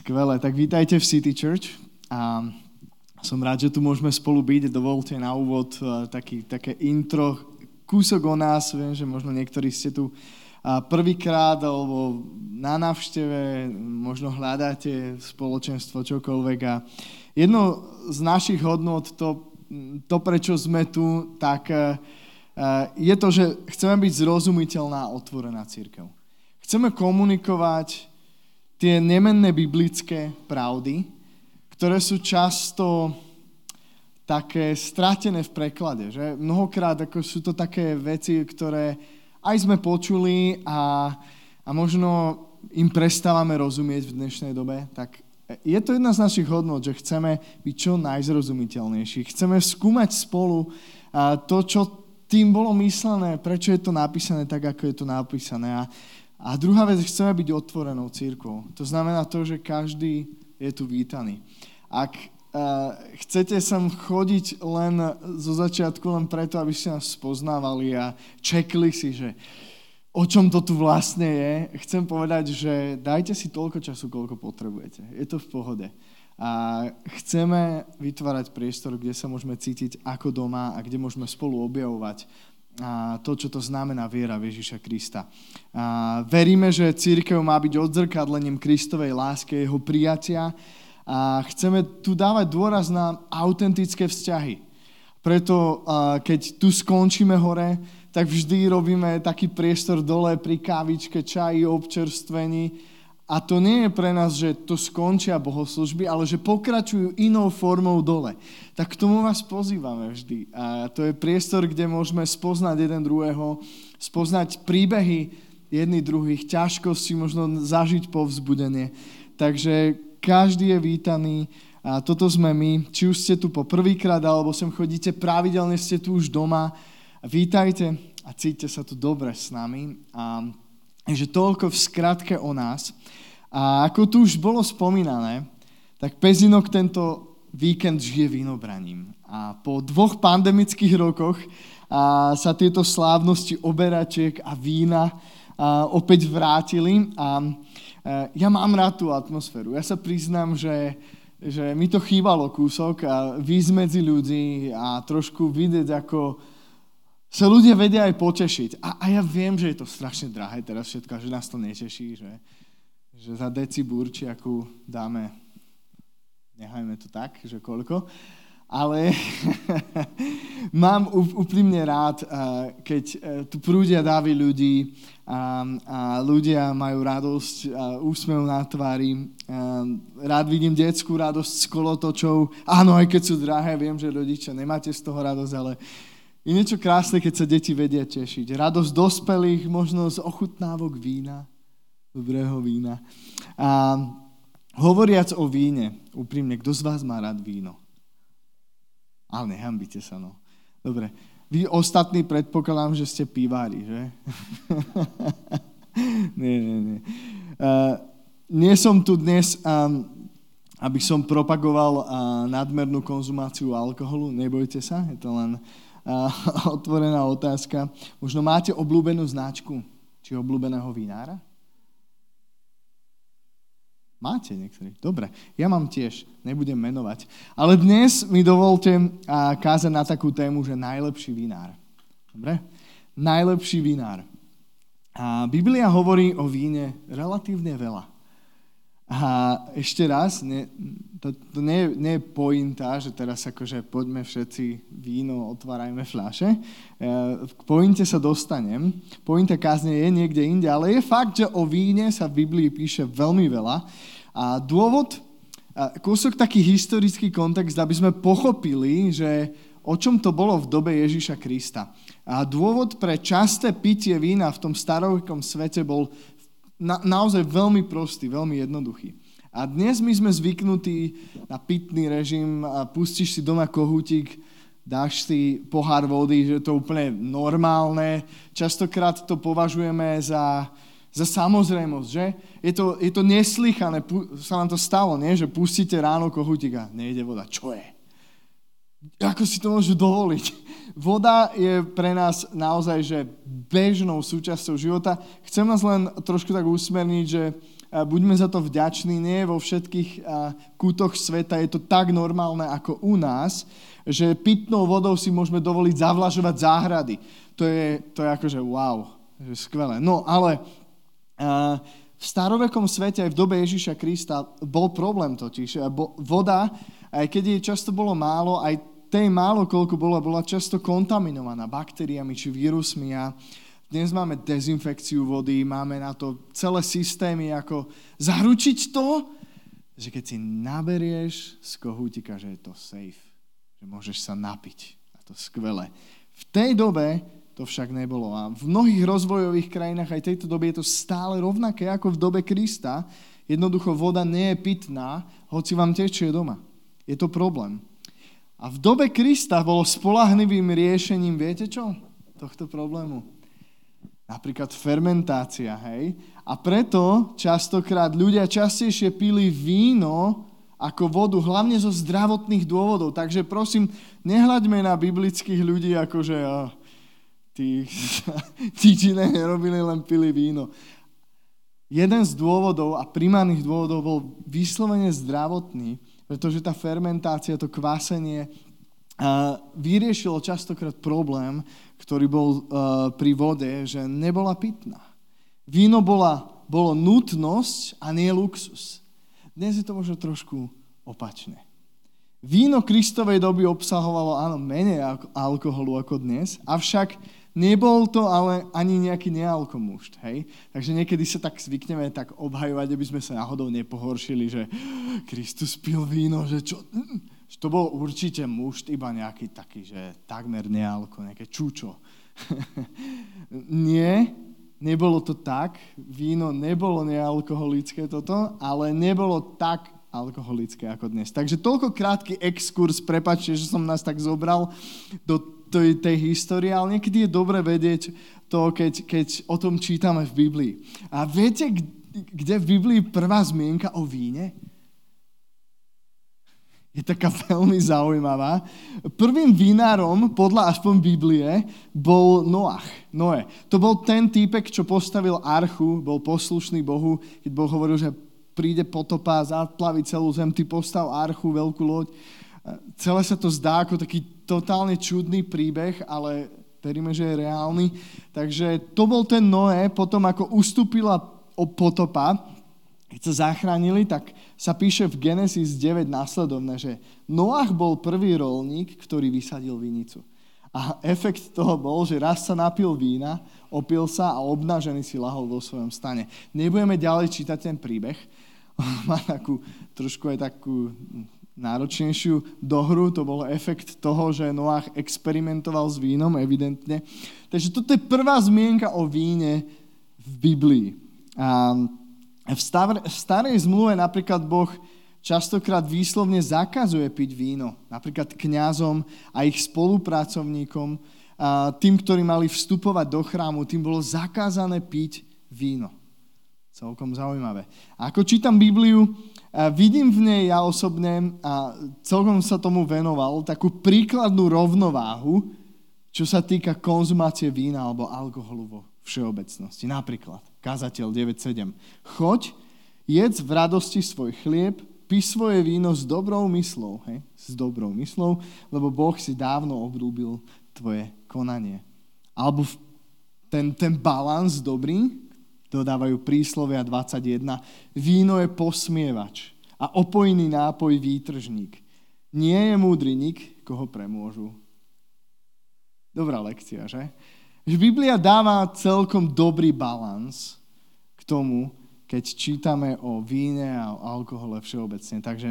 Skvelé, tak vítajte v City Church. A som rád, že tu môžeme spolu byť. Dovolte na úvod e, taký, také intro, kúsok o nás. Viem, že možno niektorí ste tu prvýkrát alebo na návšteve, možno hľadáte spoločenstvo, čokoľvek. A jedno z našich hodnot, to, to prečo sme tu, tak e, je to, že chceme byť zrozumiteľná a otvorená církev. Chceme komunikovať tie nemenné biblické pravdy, ktoré sú často také stratené v preklade. Že? Mnohokrát ako sú to také veci, ktoré aj sme počuli a, a možno im prestávame rozumieť v dnešnej dobe, tak je to jedna z našich hodnot, že chceme byť čo najzrozumiteľnejší. Chceme skúmať spolu to, čo tým bolo myslené, prečo je to napísané tak, ako je to napísané. A a druhá vec, chceme byť otvorenou církvou. To znamená to, že každý je tu vítaný. Ak uh, chcete sem chodiť len zo začiatku, len preto, aby ste nás spoznávali a čekli si, že o čom to tu vlastne je, chcem povedať, že dajte si toľko času, koľko potrebujete. Je to v pohode. A chceme vytvárať priestor, kde sa môžeme cítiť ako doma a kde môžeme spolu objavovať to, čo to znamená viera v Ježiša Krista. Veríme, že církev má byť odzrkadlením Kristovej lásky, jeho prijatia a chceme tu dávať dôraz na autentické vzťahy. Preto, keď tu skončíme hore, tak vždy robíme taký priestor dole pri kávičke, čaji, občerstvení, a to nie je pre nás, že to skončia bohoslužby, ale že pokračujú inou formou dole. Tak k tomu vás pozývame vždy. A to je priestor, kde môžeme spoznať jeden druhého, spoznať príbehy jedných druhých, ťažkosti, možno zažiť povzbudenie. Takže každý je vítaný a toto sme my. Či už ste tu po prvýkrát, alebo sem chodíte pravidelne, ste tu už doma. Vítajte a cítite sa tu dobre s nami. A Takže toľko v skratke o nás. A ako tu už bolo spomínané, tak Pezinok tento víkend žije vínobraním. A po dvoch pandemických rokoch a sa tieto slávnosti oberačiek a vína a opäť vrátili. A e, ja mám rád tú atmosféru. Ja sa priznám, že, že mi to chýbalo kúsok a výsť medzi ľudí a trošku vidieť, ako sa ľudia vedia aj potešiť. A, a ja viem, že je to strašne drahé teraz všetko, že nás to neteší, že, že za deci burčiaku dáme, nechajme to tak, že koľko, ale mám úprimne rád, keď e, tu prúdia dávy ľudí a, a ľudia majú radosť, a úsmev na tvári. Rád vidím detskú radosť s kolotočou. Áno, aj keď sú drahé, viem, že rodičia nemáte z toho radosť, ale je niečo krásne, keď sa deti vedia tešiť. Radosť dospelých, možno z ochutnávok vína dobrého vína. A hovoriac o víne, úprimne, kto z vás má rád víno? Ale nehambite sa, no. Dobre. Vy ostatní predpokladám, že ste pivári, že? nie, nie, nie. Uh, nie som tu dnes, um, aby som propagoval uh, nadmernú konzumáciu alkoholu. Nebojte sa, je to len uh, otvorená otázka. Možno máte obľúbenú značku, či obľúbeného vinára? Máte niektorí? Dobre, ja mám tiež, nebudem menovať. Ale dnes mi dovolte kázať na takú tému, že najlepší vinár. Dobre? Najlepší vinár. A Biblia hovorí o víne relatívne veľa. A ešte raz, nie, to, to nie, nie je pointa, že teraz akože poďme všetci víno, otvárajme fľaše. E, k pointe sa dostanem. Pointa kázne je niekde inde, ale je fakt, že o víne sa v Biblii píše veľmi veľa. A dôvod, kúsok taký historický kontext, aby sme pochopili, že o čom to bolo v dobe Ježíša Krista. A dôvod pre časté pitie vína v tom starovekom svete bol na, naozaj veľmi prostý, veľmi jednoduchý. A dnes my sme zvyknutí na pitný režim, a pustíš si doma kohútik, dáš si pohár vody, že je to úplne normálne. Častokrát to považujeme za, za samozrejmosť, že? Je to, je to neslychané, sa vám to stalo, nie? Že pustíte ráno kohútik a nejde voda. Čo je? Ako si to môžu dovoliť? Voda je pre nás naozaj že bežnou súčasťou života. Chcem vás len trošku tak usmerniť, že buďme za to vďační, nie vo všetkých kútoch sveta je to tak normálne ako u nás, že pitnou vodou si môžeme dovoliť zavlažovať záhrady. To je, to je akože wow, že skvelé. No ale v starovekom svete, aj v dobe Ježiša Krista, bol problém totiž. Voda, aj keď jej často bolo málo, aj tej málo, koľko bola, bola často kontaminovaná baktériami či vírusmi a dnes máme dezinfekciu vody, máme na to celé systémy, ako zaručiť to, že keď si naberieš z kohútika, že je to safe, že môžeš sa napiť. A to skvelé. V tej dobe to však nebolo. A v mnohých rozvojových krajinách aj tejto dobe je to stále rovnaké ako v dobe Krista. Jednoducho voda nie je pitná, hoci vám tečie doma. Je to problém. A v dobe Krista bolo spolahnivým riešením, viete čo? Tohto problému Napríklad fermentácia, hej? A preto častokrát ľudia častejšie pili víno ako vodu, hlavne zo zdravotných dôvodov. Takže prosím, nehľaďme na biblických ľudí ako, že oh, tí, tí nerobili, len pili víno. Jeden z dôvodov a primárnych dôvodov bol vyslovene zdravotný, pretože tá fermentácia, to kvásenie vyriešilo častokrát problém, ktorý bol uh, pri vode, že nebola pitná. Víno bola, bolo nutnosť a nie luxus. Dnes je to možno trošku opačné. Víno Kristovej doby obsahovalo áno menej alkoholu ako dnes, avšak nebol to ale ani nejaký nealkomúšt, hej? Takže niekedy sa tak zvykneme tak obhajovať, aby sme sa náhodou nepohoršili, že Kristus pil víno, že čo to bol určite muž, iba nejaký taký, že takmer nealko, nejaké čúčo. Nie, nebolo to tak. Víno nebolo nealkoholické toto, ale nebolo tak alkoholické ako dnes. Takže toľko krátky exkurs, prepačte, že som nás tak zobral do tej, tej histórie, ale niekedy je dobre vedieť to, keď, keď o tom čítame v Biblii. A viete, kde v Biblii prvá zmienka o víne? je taká veľmi zaujímavá. Prvým vinárom, podľa aspoň Biblie, bol Noach. Noé. To bol ten týpek, čo postavil archu, bol poslušný Bohu, keď Boh hovoril, že príde potopa, zaplaví celú zem, ty postav archu, veľkú loď. Celé sa to zdá ako taký totálne čudný príbeh, ale veríme, že je reálny. Takže to bol ten Noé, potom ako ustúpila potopa, keď sa zachránili, tak sa píše v Genesis 9 následovne, že Noach bol prvý rolník, ktorý vysadil vinicu. A efekt toho bol, že raz sa napil vína, opil sa a obnažený si lahol vo svojom stane. Nebudeme ďalej čítať ten príbeh. Má takú, trošku aj takú náročnejšiu dohru. To bol efekt toho, že Noach experimentoval s vínom, evidentne. Takže toto je prvá zmienka o víne v Biblii. A v, stav, v starej zmluve napríklad Boh častokrát výslovne zakazuje piť víno. Napríklad kňazom a ich spolupracovníkom, a tým, ktorí mali vstupovať do chrámu, tým bolo zakázané piť víno. Celkom zaujímavé. A ako čítam Bibliu, vidím v nej ja osobne, a celkom sa tomu venoval, takú príkladnú rovnováhu, čo sa týka konzumácie vína alebo alkoholu vo všeobecnosti. Napríklad, kazateľ 9.7. Choď, jedz v radosti svoj chlieb, pí svoje víno s dobrou myslou, hej? s dobrou myslou, lebo Boh si dávno obrúbil tvoje konanie. Alebo ten, ten balans dobrý, dodávajú príslovia 21, víno je posmievač a opojný nápoj výtržník. Nie je múdry nik, koho premôžu. Dobrá lekcia, že? Biblia dáva celkom dobrý balans k tomu, keď čítame o víne a o alkohole všeobecne. Takže,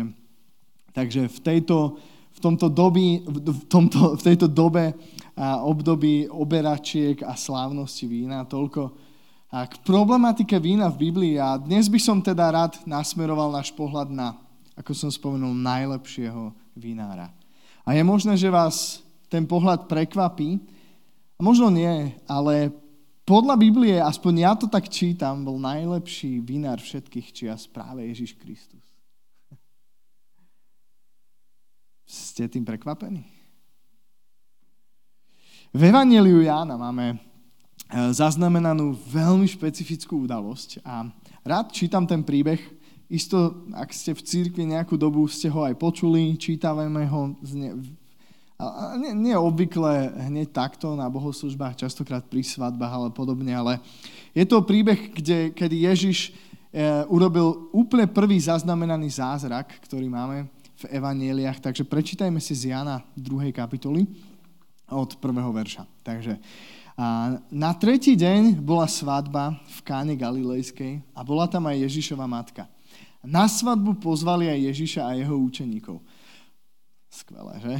takže v, tejto, v, tomto doby, v, tomto, v tejto dobe a období oberačiek a slávnosti vína toľko a k problematike vína v Biblii. A dnes by som teda rád nasmeroval náš pohľad na, ako som spomenul, najlepšieho vinára. A je možné, že vás ten pohľad prekvapí, Možno nie, ale podľa Biblie, aspoň ja to tak čítam, bol najlepší vinár všetkých čias práve Ježiš Kristus. Ste tým prekvapení? V Evangeliu Jána máme zaznamenanú veľmi špecifickú udalosť a rád čítam ten príbeh. Isto, ak ste v církvi nejakú dobu, ste ho aj počuli, čítavame ho a nie, nie obvykle hneď takto na bohoslužbách, častokrát pri svadbách ale podobne, ale je to príbeh, kde, kedy Ježiš e, urobil úplne prvý zaznamenaný zázrak, ktorý máme v evanieliach, takže prečítajme si z Jana 2. kapitoly od prvého verša. Takže a na tretí deň bola svadba v Káne Galilejskej a bola tam aj Ježišova matka. Na svadbu pozvali aj Ježiša a jeho učeníkov. Skvelé, že?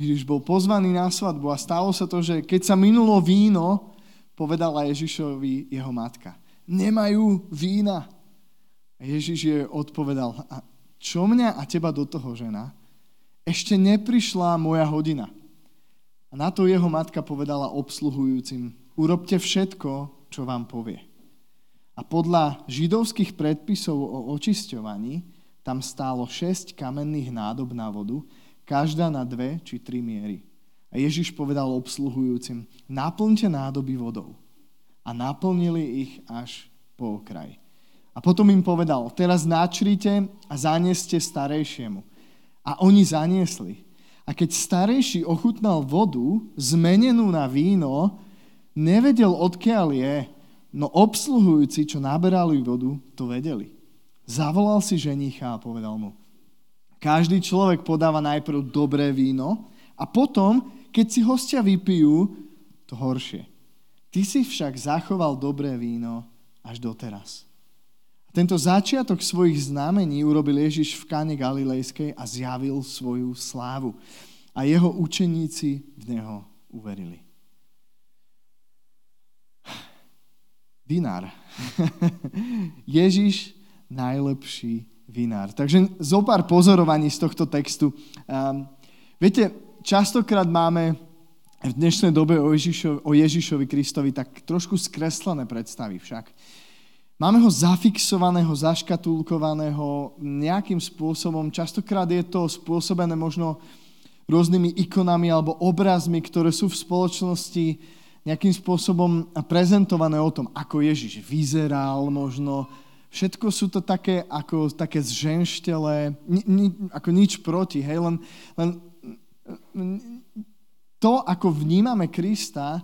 Ježiš bol pozvaný na svadbu a stalo sa to, že keď sa minulo víno, povedala Ježišovi jeho matka. Nemajú vína. A Ježiš je odpovedal, a čo mňa a teba do toho, žena? Ešte neprišla moja hodina. A na to jeho matka povedala obsluhujúcim, urobte všetko, čo vám povie. A podľa židovských predpisov o očisťovaní tam stálo šesť kamenných nádob na vodu, každá na dve či tri miery. A Ježiš povedal obsluhujúcim, naplňte nádoby vodou. A naplnili ich až po okraj. A potom im povedal, teraz načrite a zanieste starejšiemu. A oni zaniesli. A keď starejší ochutnal vodu, zmenenú na víno, nevedel, odkiaľ je, no obsluhujúci, čo naberali vodu, to vedeli. Zavolal si ženicha a povedal mu, každý človek podáva najprv dobré víno a potom, keď si hostia vypijú, to horšie. Ty si však zachoval dobré víno až doteraz. Tento začiatok svojich znamení urobil Ježiš v Káne Galilejskej a zjavil svoju slávu. A jeho učeníci v neho uverili. Vinár. Ježiš najlepší vinár. Takže zo pár pozorovaní z tohto textu. Um, viete, častokrát máme v dnešnej dobe o, Ježišovi, o Ježišovi Kristovi tak trošku skreslené predstavy však. Máme ho zafixovaného, zaškatulkovaného nejakým spôsobom. Častokrát je to spôsobené možno rôznymi ikonami alebo obrazmi, ktoré sú v spoločnosti nejakým spôsobom prezentované o tom, ako Ježiš vyzeral možno, Všetko sú to také, ako také zženštele, ni, ni, ako nič proti, hej, len, len to, ako vnímame Krista,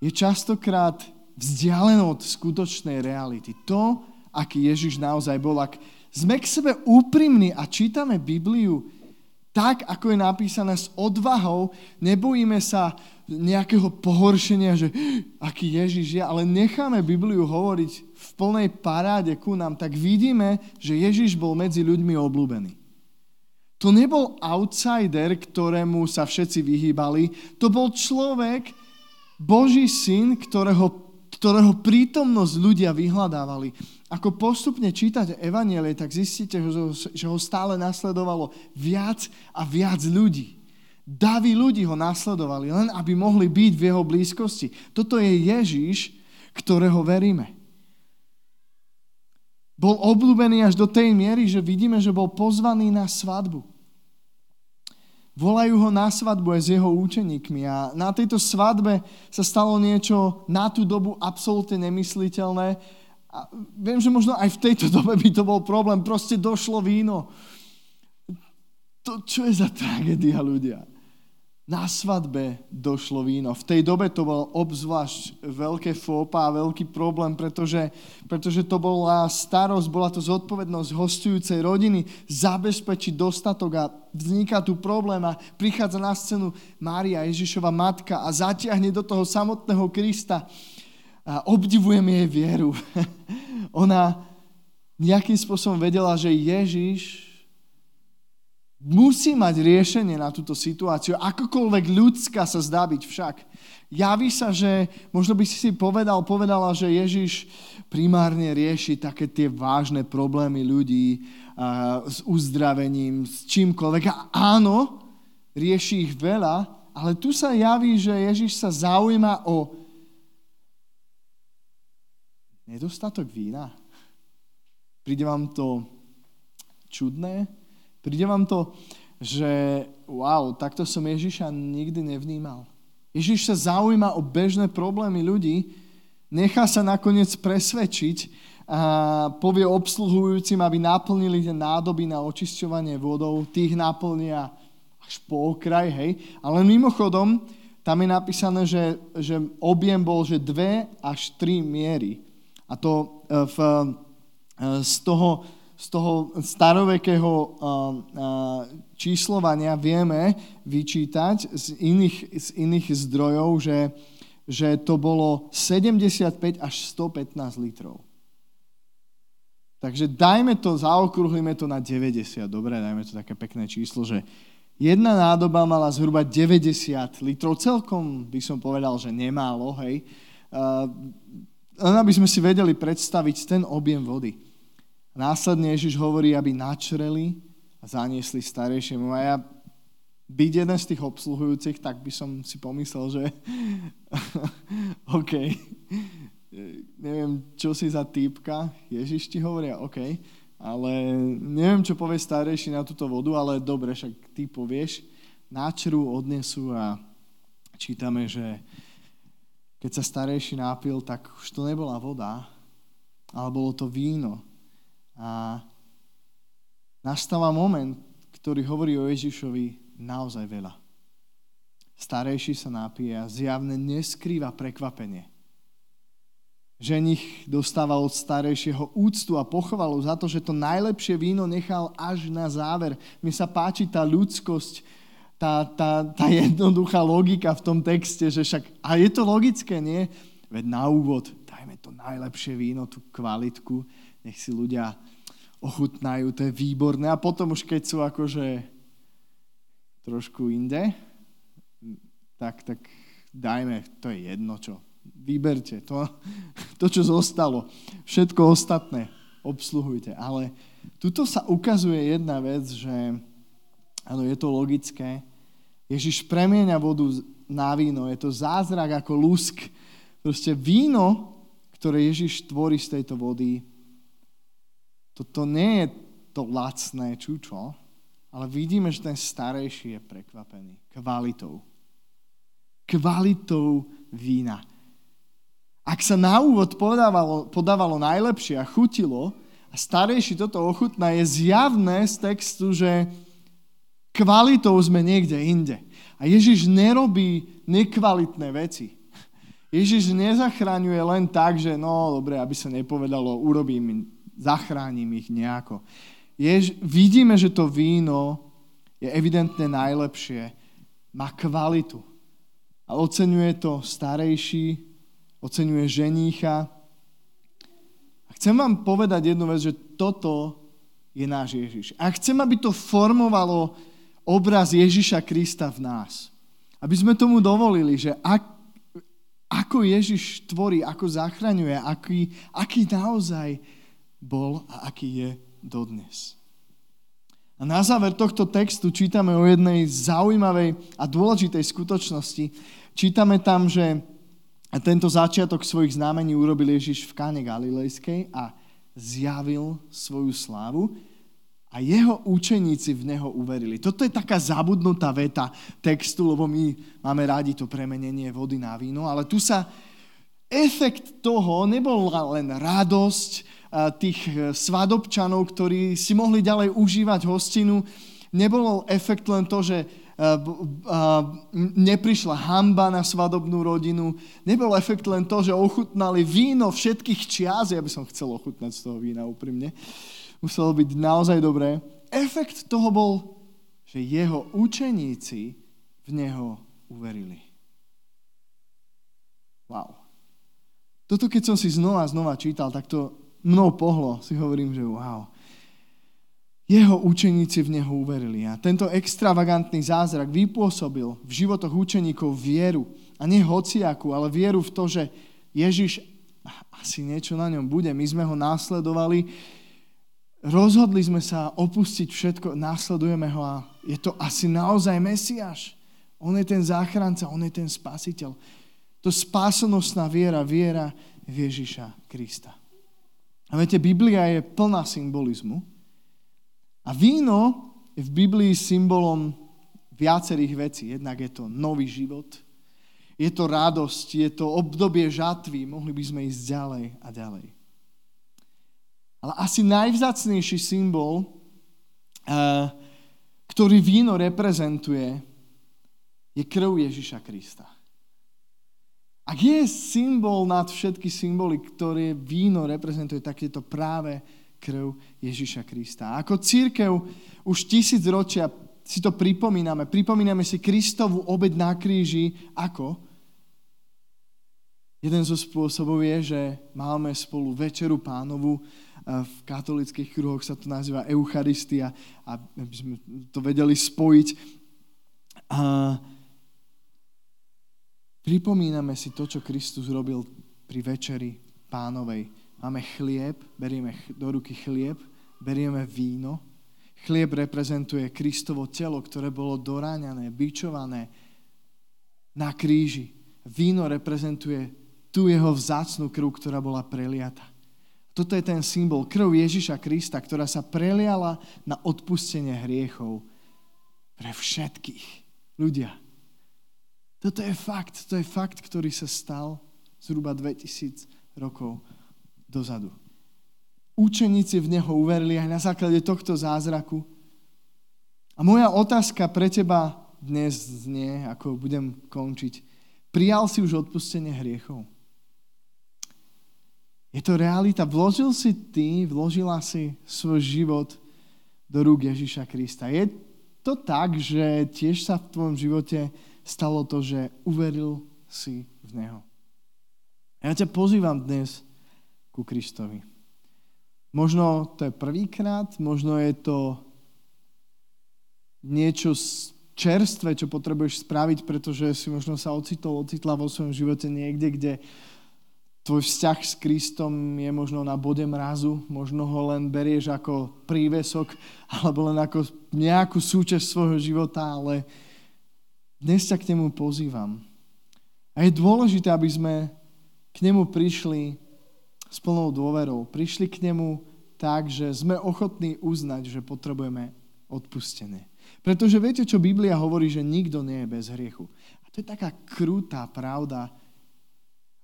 je častokrát vzdialené od skutočnej reality. To, aký Ježiš naozaj bol. Ak sme k sebe úprimní a čítame Bibliu tak, ako je napísané s odvahou, nebojíme sa nejakého pohoršenia, že aký Ježiš je, ale necháme Bibliu hovoriť v plnej paráde ku nám, tak vidíme, že Ježiš bol medzi ľuďmi obľúbený. To nebol outsider, ktorému sa všetci vyhýbali, to bol človek, Boží syn, ktorého, ktorého prítomnosť ľudia vyhľadávali. Ako postupne čítate Evanielie, tak zistíte, že ho stále nasledovalo viac a viac ľudí. Davy ľudí ho nasledovali, len aby mohli byť v jeho blízkosti. Toto je Ježiš, ktorého veríme. Bol obľúbený až do tej miery, že vidíme, že bol pozvaný na svadbu. Volajú ho na svadbu aj s jeho účeníkmi a na tejto svadbe sa stalo niečo na tú dobu absolútne nemysliteľné. A viem, že možno aj v tejto dobe by to bol problém. Proste došlo víno. To, čo je za tragédia ľudia? Na svadbe došlo víno. V tej dobe to bol obzvlášť veľké fópa a veľký problém, pretože, pretože to bola starosť, bola to zodpovednosť hostujúcej rodiny zabezpečiť dostatok a vzniká tu problém a prichádza na scénu Mária, Ježišova matka a zatiahne do toho samotného Krista a obdivujem jej vieru. Ona nejakým spôsobom vedela, že Ježiš musí mať riešenie na túto situáciu. Akokoľvek ľudská sa zdá byť však. Javí sa, že možno by si si povedal, povedala, že Ježiš primárne rieši také tie vážne problémy ľudí uh, s uzdravením, s čímkoľvek. A áno, rieši ich veľa, ale tu sa javí, že Ježiš sa zaujíma o nedostatok vína. Príde vám to čudné? Príde vám to, že wow, takto som Ježiša nikdy nevnímal. Ježiš sa zaujíma o bežné problémy ľudí, nechá sa nakoniec presvedčiť a povie obsluhujúcim, aby naplnili tie nádoby na očisťovanie vodou. Tých naplnia až po okraj, hej. Ale mimochodom, tam je napísané, že, že objem bol, že 2 až 3 miery. A to e, v, e, z toho, z toho starovekého číslovania vieme vyčítať z iných, z iných zdrojov, že, že to bolo 75 až 115 litrov. Takže dajme to, zaokrúhlime to na 90. Dobre, dajme to také pekné číslo, že jedna nádoba mala zhruba 90 litrov. Celkom by som povedal, že nemálo, hej. len aby sme si vedeli predstaviť ten objem vody. Následne Ježiš hovorí, aby načreli a zaniesli starejšiemu. A ja byť jeden z tých obsluhujúcich, tak by som si pomyslel, že OK, neviem, čo si za týpka, Ježiš ti hovoria, OK, ale neviem, čo povie starejší na túto vodu, ale dobre, však ty povieš, náčru odnesú a čítame, že keď sa starejší nápil, tak už to nebola voda, ale bolo to víno. A nastáva moment, ktorý hovorí o Ježišovi naozaj veľa. Starejší sa napije a zjavne neskrýva prekvapenie ženich dostával od starejšieho úctu a pochvalu za to, že to najlepšie víno nechal až na záver. Mi sa páči tá ľudskosť, tá, tá, tá jednoduchá logika v tom texte, že však, a je to logické, nie? Veď na úvod, dajme to najlepšie víno, tú kvalitku, nech si ľudia ochutnajú, to je výborné. A potom už keď sú akože trošku inde, tak, tak dajme, to je jedno čo, vyberte to, to, čo zostalo. Všetko ostatné obsluhujte. Ale tuto sa ukazuje jedna vec, že áno, je to logické. Ježiš premieňa vodu na víno. Je to zázrak ako lusk. Proste víno, ktoré Ježiš tvorí z tejto vody, toto nie je to lacné čučo, ale vidíme, že ten starejší je prekvapený kvalitou. Kvalitou vína. Ak sa na úvod podávalo, podávalo najlepšie a chutilo, a starejší toto ochutná, je zjavné z textu, že kvalitou sme niekde inde. A Ježiš nerobí nekvalitné veci. Ježiš nezachraňuje len tak, že no dobre, aby sa nepovedalo, urobím, zachránim ich nejako. Jež, vidíme, že to víno je evidentne najlepšie, má kvalitu. A oceňuje to starejší, oceňuje ženícha. A chcem vám povedať jednu vec, že toto je náš Ježiš. A chcem, aby to formovalo obraz Ježiša Krista v nás. Aby sme tomu dovolili, že ak, ako Ježiš tvorí, ako zachraňuje, aký, aký naozaj bol a aký je dodnes. A na záver tohto textu čítame o jednej zaujímavej a dôležitej skutočnosti. Čítame tam, že tento začiatok svojich znamení urobil Ježiš v Káne Galilejskej a zjavil svoju slávu a jeho učeníci v neho uverili. Toto je taká zabudnutá veta textu, lebo my máme rádi to premenenie vody na víno, ale tu sa efekt toho nebol len radosť tých svadobčanov, ktorí si mohli ďalej užívať hostinu, nebol efekt len to, že neprišla hamba na svadobnú rodinu, nebol efekt len to, že ochutnali víno všetkých čias, ja by som chcel ochutnať z toho vína úprimne, muselo byť naozaj dobré. Efekt toho bol, že jeho učeníci v neho uverili. Wow. Toto keď som si znova a znova čítal, tak to mnou pohlo. Si hovorím, že wow jeho učeníci v neho uverili. A tento extravagantný zázrak vypôsobil v životoch učeníkov vieru. A nie hociaku, ale vieru v to, že Ježiš asi niečo na ňom bude. My sme ho následovali, rozhodli sme sa opustiť všetko, následujeme ho a je to asi naozaj Mesiáš. On je ten záchranca, on je ten spasiteľ. To spásonosná viera, viera v Ježiša Krista. A viete, Biblia je plná symbolizmu. A víno je v Biblii symbolom viacerých vecí. Jednak je to nový život, Je to radosť, je to obdobie žatvy, mohli by sme ísť ďalej a ďalej. Ale asi najvzácnejší symbol, eh, ktorý víno reprezentuje, je krv Ježiša Krista. Ak je symbol nad všetky symboly, ktoré víno reprezentuje, tak je to práve krv Ježiša Krista. Ako církev už tisíc ročia si to pripomíname. Pripomíname si Kristovú obed na kríži. Ako? Jeden zo spôsobov je, že máme spolu večeru pánovu. V katolických kruhoch sa to nazýva Eucharistia, aby sme to vedeli spojiť. A Pripomíname si to, čo Kristus robil pri večeri pánovej. Máme chlieb, berieme do ruky chlieb, berieme víno. Chlieb reprezentuje Kristovo telo, ktoré bolo doráňané, bičované na kríži. Víno reprezentuje tú jeho vzácnú krv, ktorá bola preliata. Toto je ten symbol, krv Ježiša Krista, ktorá sa preliala na odpustenie hriechov pre všetkých. Ľudia, toto je fakt, to je fakt, ktorý sa stal zhruba 2000 rokov dozadu. Učeníci v Neho uverili aj na základe tohto zázraku. A moja otázka pre teba dnes znie, ako budem končiť. Prijal si už odpustenie hriechov? Je to realita. Vložil si ty, vložila si svoj život do rúk Ježiša Krista. Je to tak, že tiež sa v tvojom živote stalo to, že uveril si v Neho. Ja ťa pozývam dnes ku Kristovi. Možno to je prvýkrát, možno je to niečo čerstvé, čo potrebuješ spraviť, pretože si možno sa ocitol, ocitla vo svojom živote niekde, kde tvoj vzťah s Kristom je možno na bode mrazu, možno ho len berieš ako prívesok alebo len ako nejakú súčasť svojho života, ale dnes ťa k nemu pozývam. A je dôležité, aby sme k nemu prišli s plnou dôverou. Prišli k nemu tak, že sme ochotní uznať, že potrebujeme odpustenie. Pretože viete, čo Biblia hovorí, že nikto nie je bez hriechu. A to je taká krutá pravda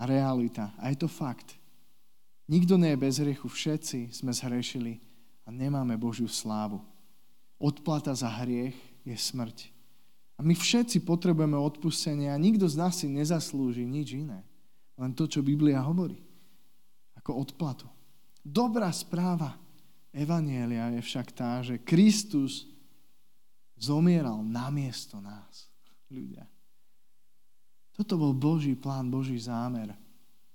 a realita. A je to fakt. Nikto nie je bez hriechu. Všetci sme zhrešili a nemáme Božiu slávu. Odplata za hriech je smrť. A my všetci potrebujeme odpustenie a nikto z nás si nezaslúži nič iné. Len to, čo Biblia hovorí. Ako odplatu. Dobrá správa Evanielia je však tá, že Kristus zomieral namiesto nás, ľudia. Toto bol Boží plán, Boží zámer.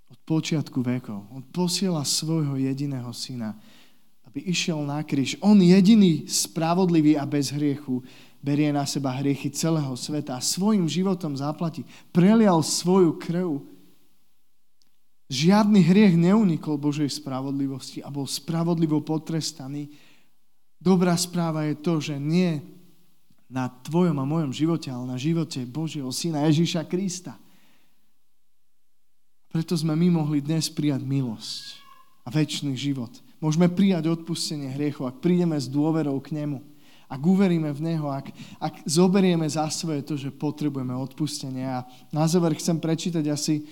Od počiatku vekov. On posiela svojho jediného syna, aby išiel na kríž. On jediný spravodlivý a bez hriechu berie na seba hriechy celého sveta a svojim životom zaplatí. Prelial svoju krv. Žiadny hriech neunikol Božej spravodlivosti a bol spravodlivo potrestaný. Dobrá správa je to, že nie na tvojom a mojom živote, ale na živote Božieho Syna Ježíša Krista. Preto sme my mohli dnes prijať milosť a väčší život. Môžeme prijať odpustenie hriechov, ak prídeme s dôverou k Nemu ak uveríme v Neho, ak, ak zoberieme za svoje to, že potrebujeme odpustenie. A na záver chcem prečítať asi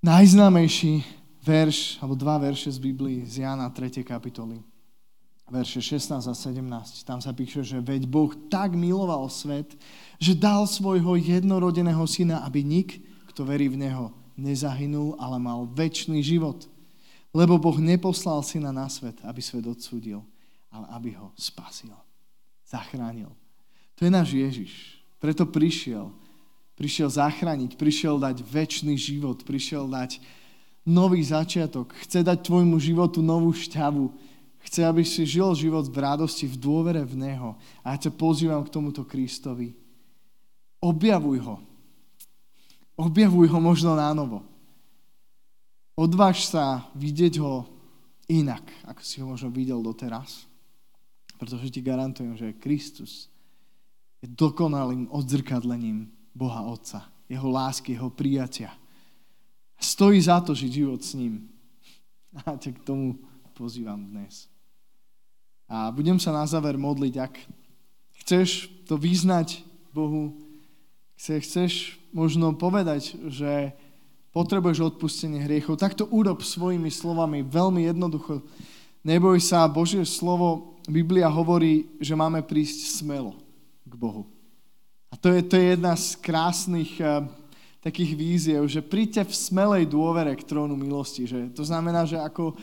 najznámejší verš, alebo dva verše z Biblii, z Jana 3. kapitoly. Verše 16 a 17. Tam sa píše, že veď Boh tak miloval svet, že dal svojho jednorodeného syna, aby nik, kto verí v Neho, nezahynul, ale mal väčší život. Lebo Boh neposlal syna na svet, aby svet odsúdil, ale aby ho spasil, zachránil. To je náš Ježiš. Preto prišiel. Prišiel zachrániť, prišiel dať väčší život, prišiel dať nový začiatok. Chce dať tvojmu životu novú šťavu. Chce, aby si žil život v radosti, v dôvere v Neho. A ja ťa pozývam k tomuto Kristovi. Objavuj ho. Objavuj ho možno na novo. Odváž sa vidieť ho inak, ako si ho možno videl doteraz. Pretože ti garantujem, že Kristus je dokonalým odzrkadlením Boha Otca, jeho lásky, jeho prijatia. Stojí za to žiť život s ním. A ťa k tomu pozývam dnes. A budem sa na záver modliť, ak chceš to vyznať Bohu, chceš možno povedať, že potrebuješ odpustenie hriechov, tak to urob svojimi slovami, veľmi jednoducho. Neboj sa, Božie slovo, Biblia hovorí, že máme prísť smelo k Bohu. A to je, to je jedna z krásnych uh, takých víziev, že príďte v smelej dôvere k trónu milosti. Že to znamená, že ako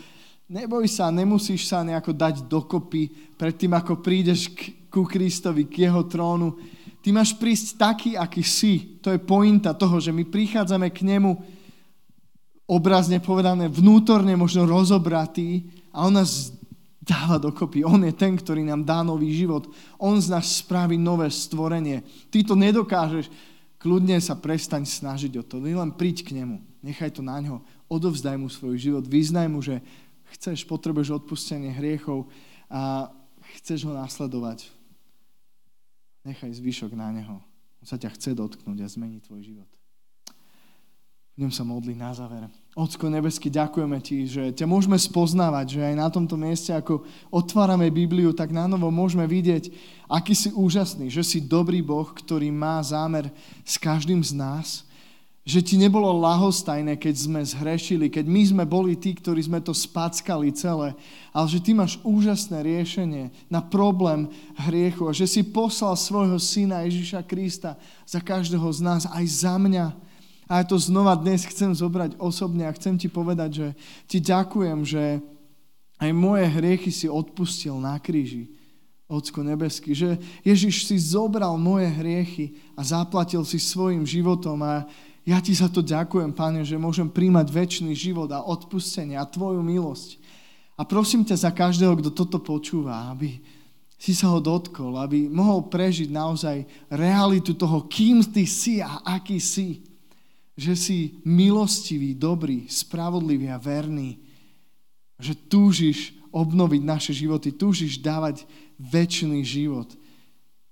neboj sa, nemusíš sa nejako dať dokopy predtým, ako prídeš k, ku Kristovi, k jeho trónu. Ty máš prísť taký, aký si. To je pointa toho, že my prichádzame k nemu obrazne povedané, vnútorne možno rozobratý a on nás dáva dokopy. On je ten, ktorý nám dá nový život. On z nás spraví nové stvorenie. Ty to nedokážeš. Kľudne sa prestaň snažiť o to. len príď k nemu. Nechaj to na ňo. Odovzdaj mu svoj život. Vyznaj mu, že chceš, potrebuješ odpustenie hriechov a chceš ho nasledovať. Nechaj zvyšok na neho. On sa ťa chce dotknúť a zmeniť tvoj život. Budem sa modliť na záver. Ocko nebesky, ďakujeme Ti, že ťa môžeme spoznávať, že aj na tomto mieste, ako otvárame Bibliu, tak na novo môžeme vidieť, aký si úžasný, že si dobrý Boh, ktorý má zámer s každým z nás, že Ti nebolo lahostajné, keď sme zhrešili, keď my sme boli tí, ktorí sme to spackali celé, ale že Ty máš úžasné riešenie na problém hriechu a že si poslal svojho syna Ježiša Krista za každého z nás, aj za mňa, a ja to znova dnes chcem zobrať osobne a chcem ti povedať, že ti ďakujem, že aj moje hriechy si odpustil na kríži, Ocko nebeský, že Ježiš si zobral moje hriechy a zaplatil si svojim životom a ja ti za to ďakujem, Pane, že môžem príjmať väčší život a odpustenie a Tvoju milosť. A prosím ťa za každého, kto toto počúva, aby si sa ho dotkol, aby mohol prežiť naozaj realitu toho, kým ty si a aký si že si milostivý, dobrý, spravodlivý a verný. Že túžiš obnoviť naše životy, túžiš dávať väčší život.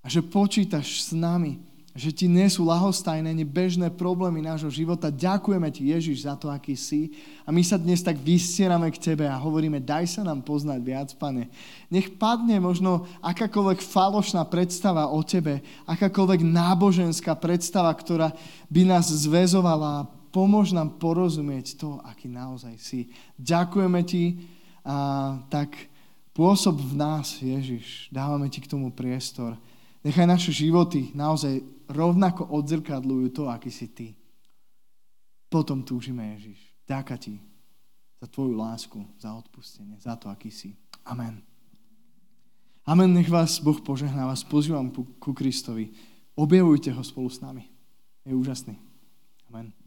A že počítaš s nami že ti nie sú lahostajné ani bežné problémy nášho života. Ďakujeme ti, Ježiš, za to, aký si. A my sa dnes tak vystierame k tebe a hovoríme, daj sa nám poznať viac, pane. Nech padne možno akákoľvek falošná predstava o tebe, akákoľvek náboženská predstava, ktorá by nás zväzovala. Pomôž nám porozumieť to, aký naozaj si. Ďakujeme ti a tak pôsob v nás, Ježiš. Dávame ti k tomu priestor. Nechaj naše životy naozaj rovnako odzrkadľujú to, aký si ty. Potom túžime, Ježiš. Ďaká ti za tvoju lásku, za odpustenie, za to, aký si. Amen. Amen, nech vás Boh požehná, vás pozývam ku Kristovi. Objavujte ho spolu s nami. Je úžasný. Amen.